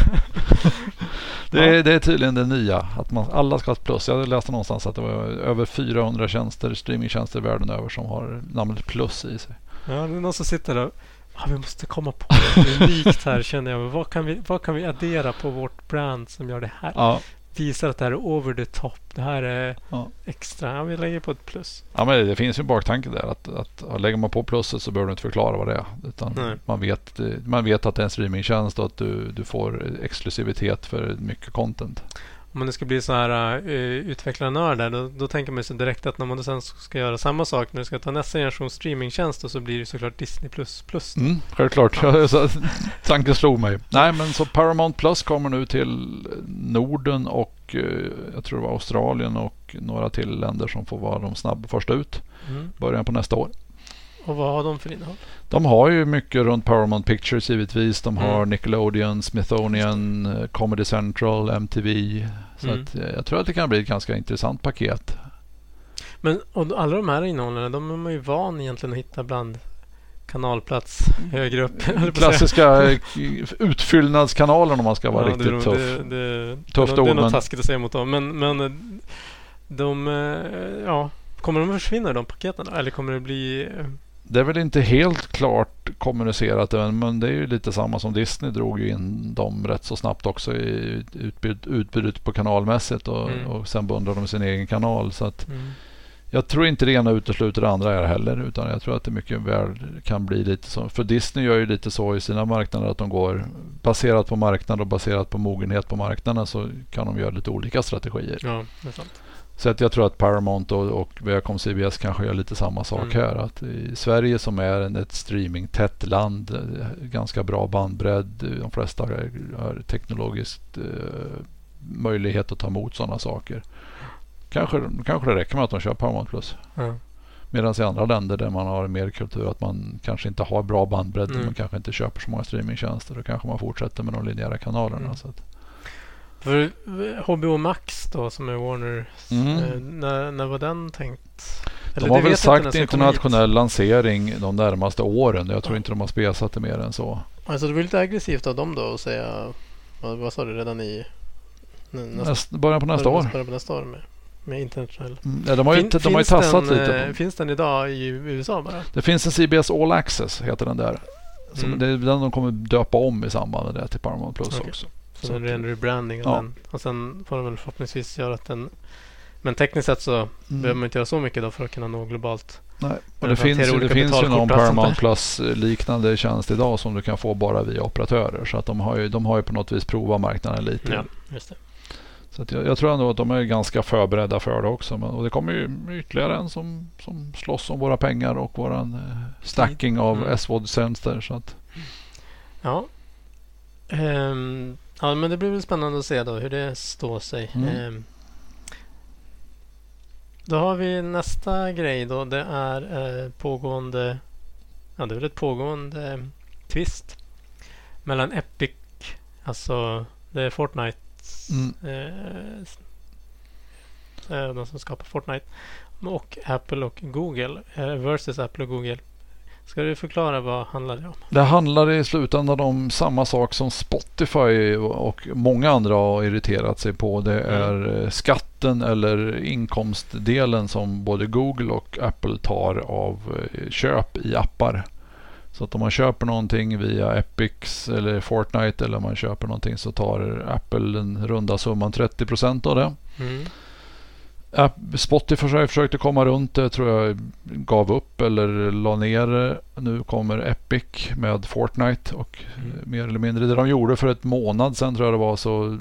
Speaker 7: Det är, det är tydligen det nya. Att man, alla ska ha ett plus. Jag läste någonstans att det var över 400 tjänster, streamingtjänster världen över som har namnet plus i sig.
Speaker 6: Ja, det är någon som sitter där och ah, vi måste komma på något unikt här känner jag. Vad kan, vi, vad kan vi addera på vårt brand som gör det här?
Speaker 7: Ja,
Speaker 6: Visar att det här är over the top. Det här är
Speaker 7: Ja.
Speaker 6: extra. Ja, vi lägger på ett plus.
Speaker 7: ja men det finns ju en baktanke där. Att, att lägger man på plusset så behöver du inte förklara vad det är. Utan
Speaker 6: Nej.
Speaker 7: man, vet, man vet att det är en streamingtjänst och att du, du får exklusivitet för mycket content.
Speaker 6: Om man nu ska bli så här uh, utvecklarnördar då, då tänker man sig direkt att när man sen ska göra samma sak när du ska ta nästa generation streamingtjänst då, så blir det såklart Disney++. Plus plus.
Speaker 7: Mm, självklart. så, tanken slog mig. Nej, men så Paramount Plus kommer nu till Norden och eh, jag tror det var Australien och några till länder som får vara de snabba första ut.
Speaker 6: Mm.
Speaker 7: Början på nästa år.
Speaker 6: Och vad har de för innehåll?
Speaker 7: De har ju mycket runt Paramount Pictures givetvis. De har
Speaker 6: Mm.
Speaker 7: Nickelodeon, Smithsonian, Comedy Central, MTV. Så
Speaker 6: Mm.
Speaker 7: att, eh, jag tror att det kan bli ett ganska intressant paket.
Speaker 6: Men och alla de här innehållen, de är man ju van egentligen att hitta bland kanalplats högre upp.
Speaker 7: Klassiska eh, utfyllnadskanalen om man ska vara
Speaker 6: Ja, det
Speaker 7: riktigt
Speaker 6: nog-
Speaker 7: tuff.
Speaker 6: Det, det,
Speaker 7: Tufft
Speaker 6: det, nog- det är
Speaker 7: ord, men-
Speaker 6: taskigt att säga mot dem. Men, men eh, de, ja, kommer de att försvinna de paketen? Eller kommer det bli...
Speaker 7: Det är väl inte helt klart kommunicerat än, men det är ju lite samma som Disney drog ju in dem rätt så snabbt också i utbud, utbudet på kanalmässigt och,
Speaker 6: Mm.
Speaker 7: och sen bundade de sin egen kanal. Så att
Speaker 6: Mm.
Speaker 7: jag tror inte det ena utesluter det andra här heller utan jag tror att det mycket väl kan bli lite så. För Disney gör ju lite så i sina marknader att de går baserat på marknad och baserat på mogenhet på marknaden så kan de göra lite olika strategier.
Speaker 6: Ja, det är sant.
Speaker 7: Så att jag tror att Paramount och, och Viacom CBS kanske gör lite samma sak
Speaker 6: Mm.
Speaker 7: här. Att I Sverige som är en- ett streamingtätt land, eh, ganska bra bandbredd, eh, de flesta har, teknologiskt eh, möjlighet att ta emot sådana saker. Kanske, kanske det räcker med att de kör Paramount Plus.
Speaker 6: Ja.
Speaker 7: Medan i andra länder där man har mer kultur att man kanske inte har bra bandbredd,
Speaker 6: Mm.
Speaker 7: man kanske inte köper så många streamingtjänster. Då kanske man fortsätter med de linjära kanalerna.
Speaker 6: Mm.
Speaker 7: Så att,
Speaker 6: För eh, HBO Max då, som är Warner,
Speaker 7: Mm.
Speaker 6: eh, när, när var den tänkt? Eller
Speaker 7: de har väl
Speaker 6: inte
Speaker 7: sagt
Speaker 6: komma hit.
Speaker 7: internationell lansering de närmaste åren. Jag tror inte de har spesat det mer än så.
Speaker 6: Alltså det blir lite aggressivt av dem då att säga, vad, vad sa du, redan i nä- nästa,
Speaker 7: Näst, början på nästa år.
Speaker 6: början på nästa år med, med internationell.
Speaker 7: Mm, ja, de har ju,
Speaker 6: Fin-
Speaker 7: de har ju tassat
Speaker 6: den,
Speaker 7: lite.
Speaker 6: eh,
Speaker 7: På.
Speaker 6: Finns den idag i USA bara?
Speaker 7: Det finns en CBS All Access, heter den där. Som
Speaker 6: Mm.
Speaker 7: Det är den de kommer döpa om i samband med det till Paramount Plus
Speaker 6: Okej.
Speaker 7: också.
Speaker 6: Så, det är en rebranding av
Speaker 7: Ja.
Speaker 6: den. Och sen får de väl förhoppningsvis göra att den Men tekniskt sett så behöver
Speaker 7: Mm.
Speaker 6: man inte göra så mycket då för att kunna nå globalt.
Speaker 7: Nej. Och det finns, ju, det finns ju någon Paramount
Speaker 6: där.
Speaker 7: Plus liknande tjänst idag som du kan få bara via operatörer. Så att de har ju, de har ju på något vis provat marknaden lite.
Speaker 6: Ja, just det.
Speaker 7: Så jag, jag tror ändå att de är ganska förberedda för det också. Men, och det kommer ju ytterligare en som, som slåss om våra pengar och våran eh, stacking av
Speaker 6: Mm.
Speaker 7: S-Vod-tjänster.
Speaker 6: Ja. Ehm, ja, men det blir väl spännande att se då hur det står sig.
Speaker 7: Mm.
Speaker 6: Ehm, då har vi nästa grej då. Det är eh, pågående... Ja, det är väl ett pågående eh, twist mellan Epic, alltså det är Fortnite,
Speaker 7: Mm.
Speaker 6: eh, eh, de som skapar Fortnite, och Apple och Google eh, versus Apple och Google. Ska du förklara vad handlar det om?
Speaker 7: Det handlar i slutändan om samma sak som Spotify och många andra har irriterat sig på. Det
Speaker 6: Mm.
Speaker 7: är eh, skatten eller inkomstdelen som både Google och Apple tar av eh, köp i appar. Så att om man köper någonting via Epics eller Fortnite eller om man köper någonting så tar Apple den runda summan 30 procent av det.
Speaker 6: Mm.
Speaker 7: Spotify försökte komma runt det, tror jag gav upp eller la ner det. Nu kommer Epic med Fortnite och
Speaker 6: Mm.
Speaker 7: mer eller mindre det de gjorde för ett månad sedan tror jag det var så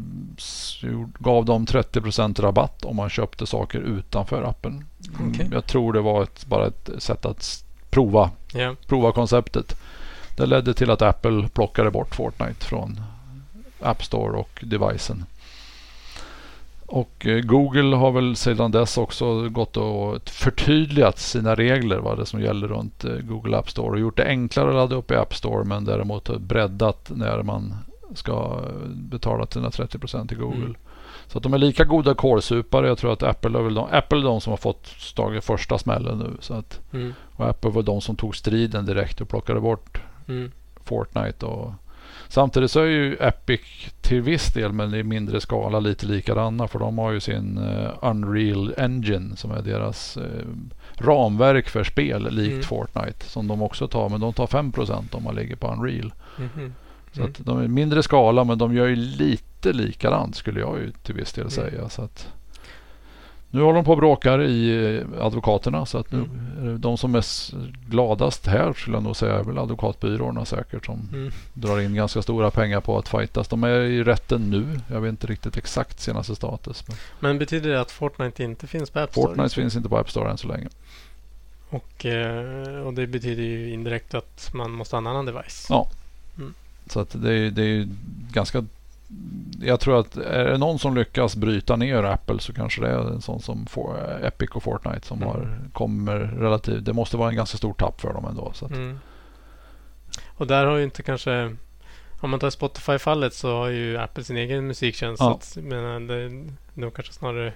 Speaker 7: gav de 30% rabatt om man köpte saker utanför appen. Mm,
Speaker 6: Okej.
Speaker 7: Jag tror det var ett, bara ett sätt att prova,
Speaker 6: Ja.
Speaker 7: prova konceptet. Det ledde till att Apple plockade bort Fortnite från App Store och devicen. Och eh, Google har väl sedan dess också gått och förtydligat sina regler vad det som gäller runt eh, Google App Store och gjort det enklare att ladda upp i App Store men däremot breddat när man ska betala sina 30% till Google. Mm. Så att de är lika goda kålsupare. Jag tror att Apple är, väl de, Apple är de som har fått tagit första smällen nu. Så att, mm. Och Apple var de som tog striden direkt och plockade bort mm. Fortnite. Och, samtidigt så är ju Epic till viss del men i mindre skala lite likadana. För de har ju sin uh, Unreal Engine som är deras uh, ramverk för spel likt mm. Fortnite. Som de också tar. Men de tar 5% om man ligger på Unreal. Mm. Så att de är mindre skala men de gör ju lite likadant skulle jag ju till viss del mm. säga. Så att nu håller de på och bråkar i eh, advokaterna så att nu mm. de som är gladast här skulle jag nog säga är väl advokatbyråerna säkert som mm. drar in ganska stora pengar på att fightas. De är i rätten nu. Jag vet inte riktigt exakt senaste status.
Speaker 6: Men, men betyder det att Fortnite inte finns på App Store?
Speaker 7: Fortnite finns inte på App Store än så länge.
Speaker 6: Och, eh, och det betyder ju indirekt att man måste ha en annan device.
Speaker 7: Ja. Mm. Så att det, är, det är ganska... Jag tror att är det någon som lyckas bryta ner Apple så kanske det är en sån som For, Epic och Fortnite som mm. har, kommer relativt... Det måste vara en ganska stor tapp för dem ändå. Så mm.
Speaker 6: Och där har ju inte kanske... Om man tar Spotify-fallet så har ju Apple sin egen musiktjänst.
Speaker 7: Ja.
Speaker 6: Så att, men det, de kanske snarare...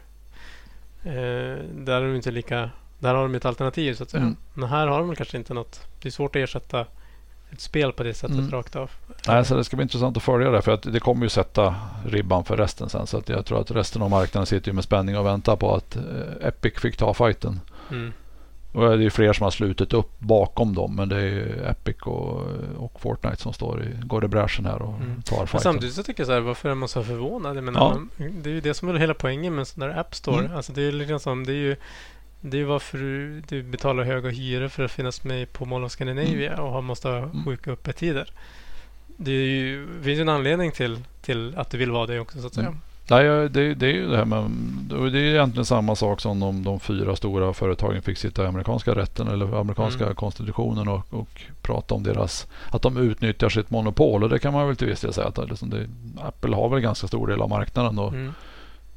Speaker 6: Eh, där är de inte lika... Där har de ett alternativ så att säga. Mm. Men här har de kanske inte något. Det är svårt att ersätta ett spel på det sättet mm. rakt av.
Speaker 7: Nej, så det ska bli intressant att följa det för att det kommer ju sätta ribban för resten sen. Så att jag tror att resten av marknaden sitter med spänning och väntar på att eh, Epic fick ta fighten. Mm. Och det är ju fler som har slutit upp bakom dem men det är Epic och, och Fortnite som står i, går i bräschen här och mm. tar fighten. Men
Speaker 6: samtidigt så tycker jag så här, varför är man så förvånad? Jag menar, ja. det är ju det som är hela poängen med en sån där App Store. Mm. Alltså det är liksom som, det är ju det är varför du, du betalar höga hyror för att finnas med på Mall of Scandinavia mm. och måste ha mm. sjuka öppettider. Det är ju, finns ju en anledning till, till att du vill vara det också så att säga. Mm.
Speaker 7: Nej, det, det, är ju det här med... Det är egentligen samma sak som om de fyra stora företagen fick sitta i amerikanska rätten eller amerikanska mm. konstitutionen och, och prata om deras... Att de utnyttjar sitt monopol. Och det kan man väl till viss del säga att liksom det, Apple har väl ganska stor del av marknaden. Och, mm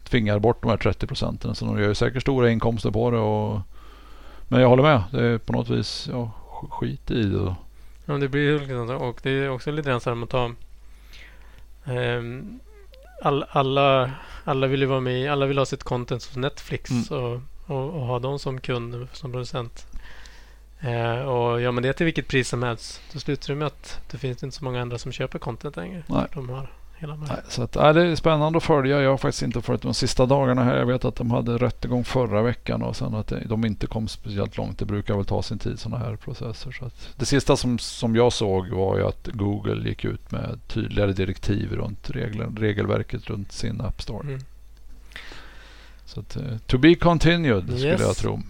Speaker 7: tvingar bort de här 30 procenten. Så de gör ju säkert stora inkomster på det. Och, men jag håller med. Det är på något vis ja, skit i det.
Speaker 6: Ja, det blir liksom, och det är också lite grann så här att ta um, all, alla, alla vill ju vara med alla vill ha sitt content hos Netflix mm. och, och, och, ha dem som kund, som producent. Uh, och gör man det till vilket pris som helst då slutar det med att det finns inte så många andra som köper content längre.
Speaker 7: Nej.
Speaker 6: De har
Speaker 7: Nej, så att, äh, det är spännande att följa. Jag har faktiskt inte följt de sista dagarna här. Jag vet att de hade rättegång förra veckan och sen att de inte kom speciellt långt. Det brukar väl ta sin tid sådana här processer. Så att, det sista som, som jag såg var ju att Google gick ut med tydligare direktiv runt regler, regelverket runt sin App Store. Mm. Så att, uh, to be continued yes. skulle jag tro.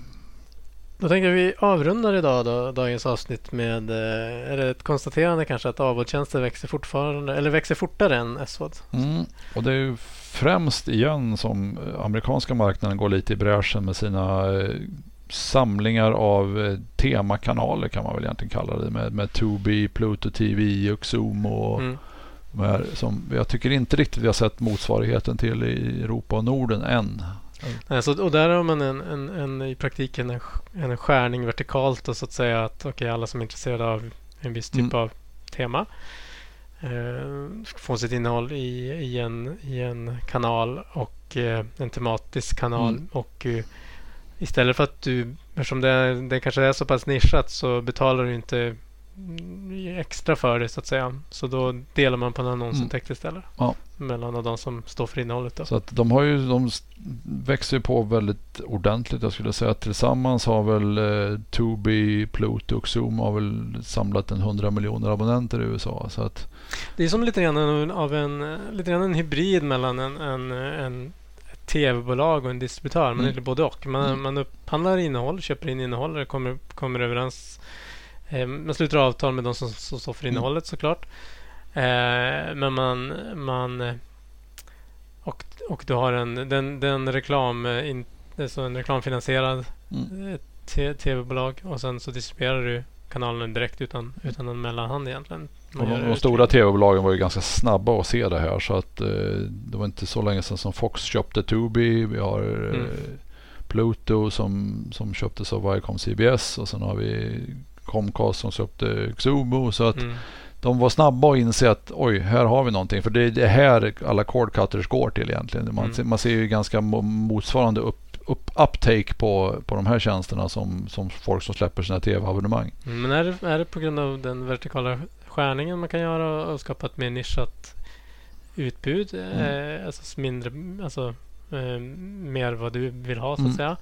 Speaker 6: Då tänker vi avrundar idag då, dagens avsnitt med eh, är det ett konstaterande kanske att avårdstjänster växer fortfarande eller växer fortare än SVOD.
Speaker 7: Mm. Och det är ju främst igen som amerikanska marknaden går lite i bräschen med sina eh, samlingar av eh, temakanaler kan man väl egentligen kalla det med, med Tubi, Pluto TV, Uxum och mm. här, som jag tycker inte riktigt vi har sett motsvarigheten till i Europa och Norden än.
Speaker 6: Nej, så, och där har man en, en, en i praktiken en, en skärning vertikalt och så att säga att okay, alla som är intresserade av en viss typ mm. av tema eh, får sitt innehåll i, i, en, i en kanal och eh, en tematisk kanal. Mm. Och eh, istället för att du, eftersom det, det kanske är så pass nischat så betalar du inte extra för det så att säga. Så då delar man på en annonsintäkt mm. istället.
Speaker 7: Ja.
Speaker 6: Mellan de som står för innehållet. Då.
Speaker 7: Så att de, har ju, de växer på väldigt ordentligt. Jag skulle säga att tillsammans har väl eh, Tubi, Pluto och Zoom har väl samlat en 100 miljoner abonnenter i USA. Så att,
Speaker 6: det är som lite grann av en, lite grann en hybrid mellan en, en, en tv-bolag och en distributör. Man mm. är både och. Man, mm. man upphandlar innehåll, köper in innehåll och kommer, kommer överens man sluter avtal med de som, som står för mm. innehållet såklart. Eh, men man, man och, och du har en den, den reklam, eh, så en reklamfinansierad mm. tv-bolag och sen så distribuerar du kanalen direkt utan, utan någon mellanhand egentligen man
Speaker 7: Och de, de stora tv-bolagen var ju ganska snabba att se det här så att eh, det var inte så länge sedan som Fox köpte Tubi. Vi har eh,
Speaker 6: Mm.
Speaker 7: Pluto som, som köptes av Viacom CBS och sen har vi Comcast som köpte Xumo. Så att
Speaker 6: Mm.
Speaker 7: de var snabba att inse att oj, här har vi någonting. För det är det här alla cord cutters går till egentligen. Man,
Speaker 6: Mm.
Speaker 7: man ser ju ganska mo- motsvarande upp, upp, uptake på, på de här tjänsterna som, som folk som släpper sina tv-abonnemang.
Speaker 6: Mm, Men är det, är det på grund av den vertikala skärningen man kan göra och skapa ett mer nischat utbud?
Speaker 7: Mm.
Speaker 6: Eh, alltså mindre, alltså eh, mer vad du vill ha så att
Speaker 7: Mm.
Speaker 6: säga?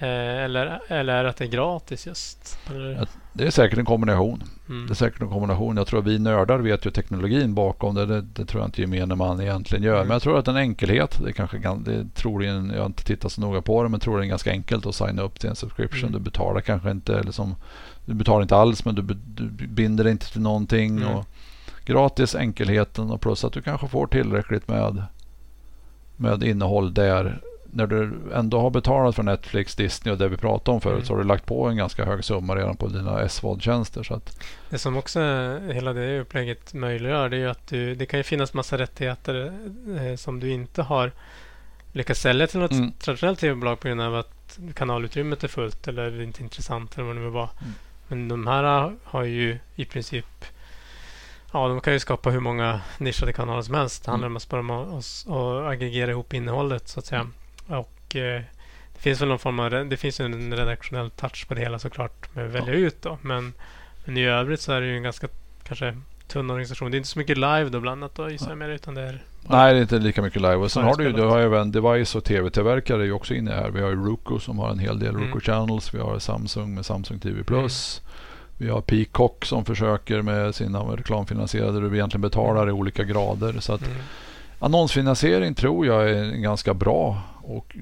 Speaker 6: Eh, eller, eller att det är gratis just? Eller.
Speaker 7: Det är säkert en kombination.
Speaker 6: mm.
Speaker 7: Det är säkert en kombination. Jag tror att vi nördar vet ju teknologin bakom det. Det, det tror jag inte gemene man egentligen gör.
Speaker 6: Mm.
Speaker 7: Men jag tror att en enkelhet. Det kanske gan- det troligen, jag har inte tittat så noga på det, men är ganska enkelt att signa upp till en subscription.
Speaker 6: Mm.
Speaker 7: Du betalar kanske inte, eller som, du betalar inte alls, men du, du binder dig inte till någonting.
Speaker 6: Mm.
Speaker 7: Och gratis, enkelheten och plus att du kanske får tillräckligt med, med innehåll där. När du ändå har betalat för Netflix, Disney och det vi pratade om förut
Speaker 6: Mm.
Speaker 7: så har du lagt på en ganska hög summa redan på dina SVOD-tjänster. Att,
Speaker 6: Det som också hela det upplägget möjliggör det är ju att du, det kan ju finnas massa rättigheter eh, som du inte har lyckats sälja till något
Speaker 7: Mm.
Speaker 6: traditionellt tv-bolag på grund av att kanalutrymmet är fullt eller inte intressant eller vad det nu var.
Speaker 7: Mm.
Speaker 6: Men de här har ju i princip Ja, de kan ju skapa hur många nischade kanaler som helst. Det handlar
Speaker 7: Mm.
Speaker 6: om att, att, att aggregera ihop innehållet så att säga. Och eh, det finns väl någon form av det finns en redaktionell touch på det hela såklart med att välja ut då. Men, men i övrigt så är det ju en ganska kanske tunn organisation. Det är inte så mycket live då bland annat då gissar jag mer utan det är
Speaker 7: Nej, det är inte lika mycket live. Och sen har du ju, du har även Device och tv-tillverkare är ju också inne här. Vi har ju Roku som har en hel del
Speaker 6: Mm.
Speaker 7: Roku Channels. Vi har Samsung med Samsung TV Plus. Vi har Peacock som försöker med sina reklamfinansierade. Du egentligen betalar i olika grader. Så att
Speaker 6: mm.
Speaker 7: annonsfinansiering tror jag är ganska bra. Och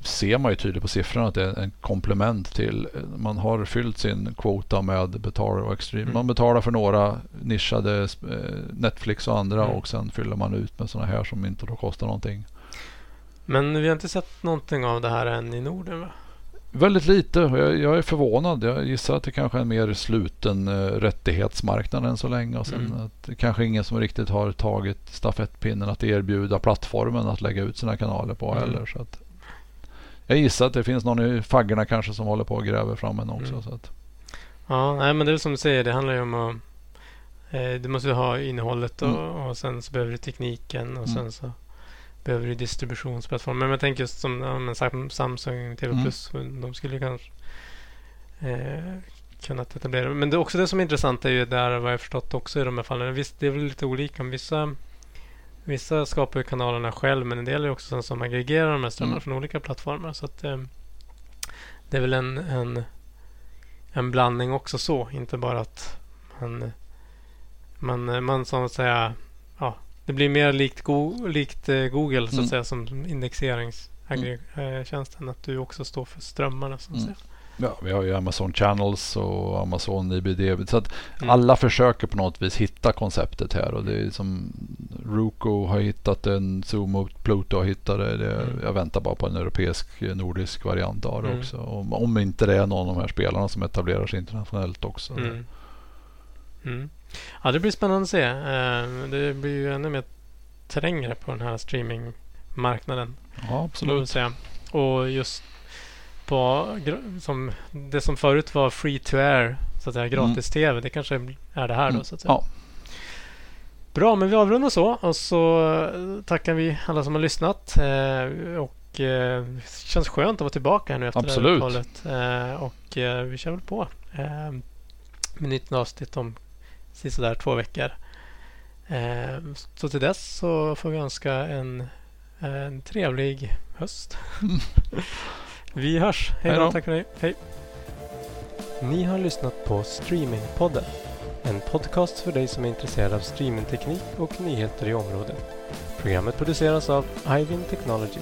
Speaker 7: ser man ju tydligt på siffrorna att det är en komplement till. Man har fyllt sin kvota med betal och extreme.
Speaker 6: Mm.
Speaker 7: Man betalar för några nischade eh, Netflix och andra
Speaker 6: Mm.
Speaker 7: och sen fyller man ut med sådana här som inte då kostar någonting.
Speaker 6: Men vi har inte sett någonting av det här än i Norden va?
Speaker 7: Väldigt lite jag, jag är förvånad. Jag gissar att det kanske är en mer sluten eh, rättighetsmarknad än så länge. Och sen
Speaker 6: Mm.
Speaker 7: att det kanske ingen som riktigt har tagit stafettpinnen att erbjuda plattformen att lägga ut sina kanaler på
Speaker 6: Mm.
Speaker 7: heller. Så att, jag gissar att det finns någon i faggorna kanske som håller på och gräver fram en också.
Speaker 6: Mm.
Speaker 7: Så att,
Speaker 6: Ja, nej, men det är som du säger. Det handlar ju om att eh, du måste ha innehållet och,
Speaker 7: Mm.
Speaker 6: och sen så behöver du tekniken och
Speaker 7: Mm.
Speaker 6: sen så behöver du distributionsplattform. Men jag tänker just som ja, Samsung TV
Speaker 7: Mm.
Speaker 6: Plus. De skulle kanske eh, kunnat etablera. Men det också det som är intressant är ju där vad jag förstått också i de här fallen. Visst, det är väl lite olika. Vissa, vissa skapar ju kanalerna själv men en del är också sådana som aggregerar de här strömmarna
Speaker 7: Mm.
Speaker 6: från olika plattformar. Så att eh, det är väl en, en, en blandning också så. Inte bara att man, man, man så att säga ja, det blir mer likt, Go- likt eh, Google så att
Speaker 7: Mm.
Speaker 6: säga som indexeringstjänsten. Att du också står för strömmarna. Så att
Speaker 7: Mm.
Speaker 6: säga.
Speaker 7: ja, vi har ju Amazon Channels och Amazon IBD. Så att
Speaker 6: Mm.
Speaker 7: alla försöker på något vis hitta konceptet här. Och det är som Roku har hittat en, Zoom och Pluto har hittat det. det
Speaker 6: Mm.
Speaker 7: Jag väntar bara på en europeisk, eh, nordisk variant av det
Speaker 6: Mm.
Speaker 7: också. Om, om inte det är någon av de här spelarna som etablerar sig internationellt också.
Speaker 6: Mm. Mm. Ja, det blir spännande att se. Eh, Det blir ju ännu mer trängre på den här streamingmarknaden.
Speaker 7: Ja, absolut.
Speaker 6: Och just på som det som förut var free to air, så att säga gratis-tv. Det kanske är det här då,
Speaker 7: Mm.
Speaker 6: så att säga.
Speaker 7: Ja,
Speaker 6: Bra, men vi avrundar så och så eh, tackar vi alla som har lyssnat. Eh, och det känns skönt att vara tillbaka här nu efter
Speaker 7: Absolut.
Speaker 6: det här uppehållet. Eh, och vi kör väl på med nytt avsnitt om sådär två veckor. Eh, så till dess så får vi önska en, en trevlig höst. vi hörs. Hej
Speaker 7: då.
Speaker 6: Tack för dig. Hej. Ni har lyssnat på Streamingpodden. En podcast för dig som är intresserad av streamingteknik och nyheter i området. Programmet produceras av Ivin Technology,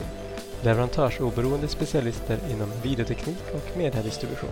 Speaker 6: leverantörsoberoende specialister inom videoteknik och mediedistribution.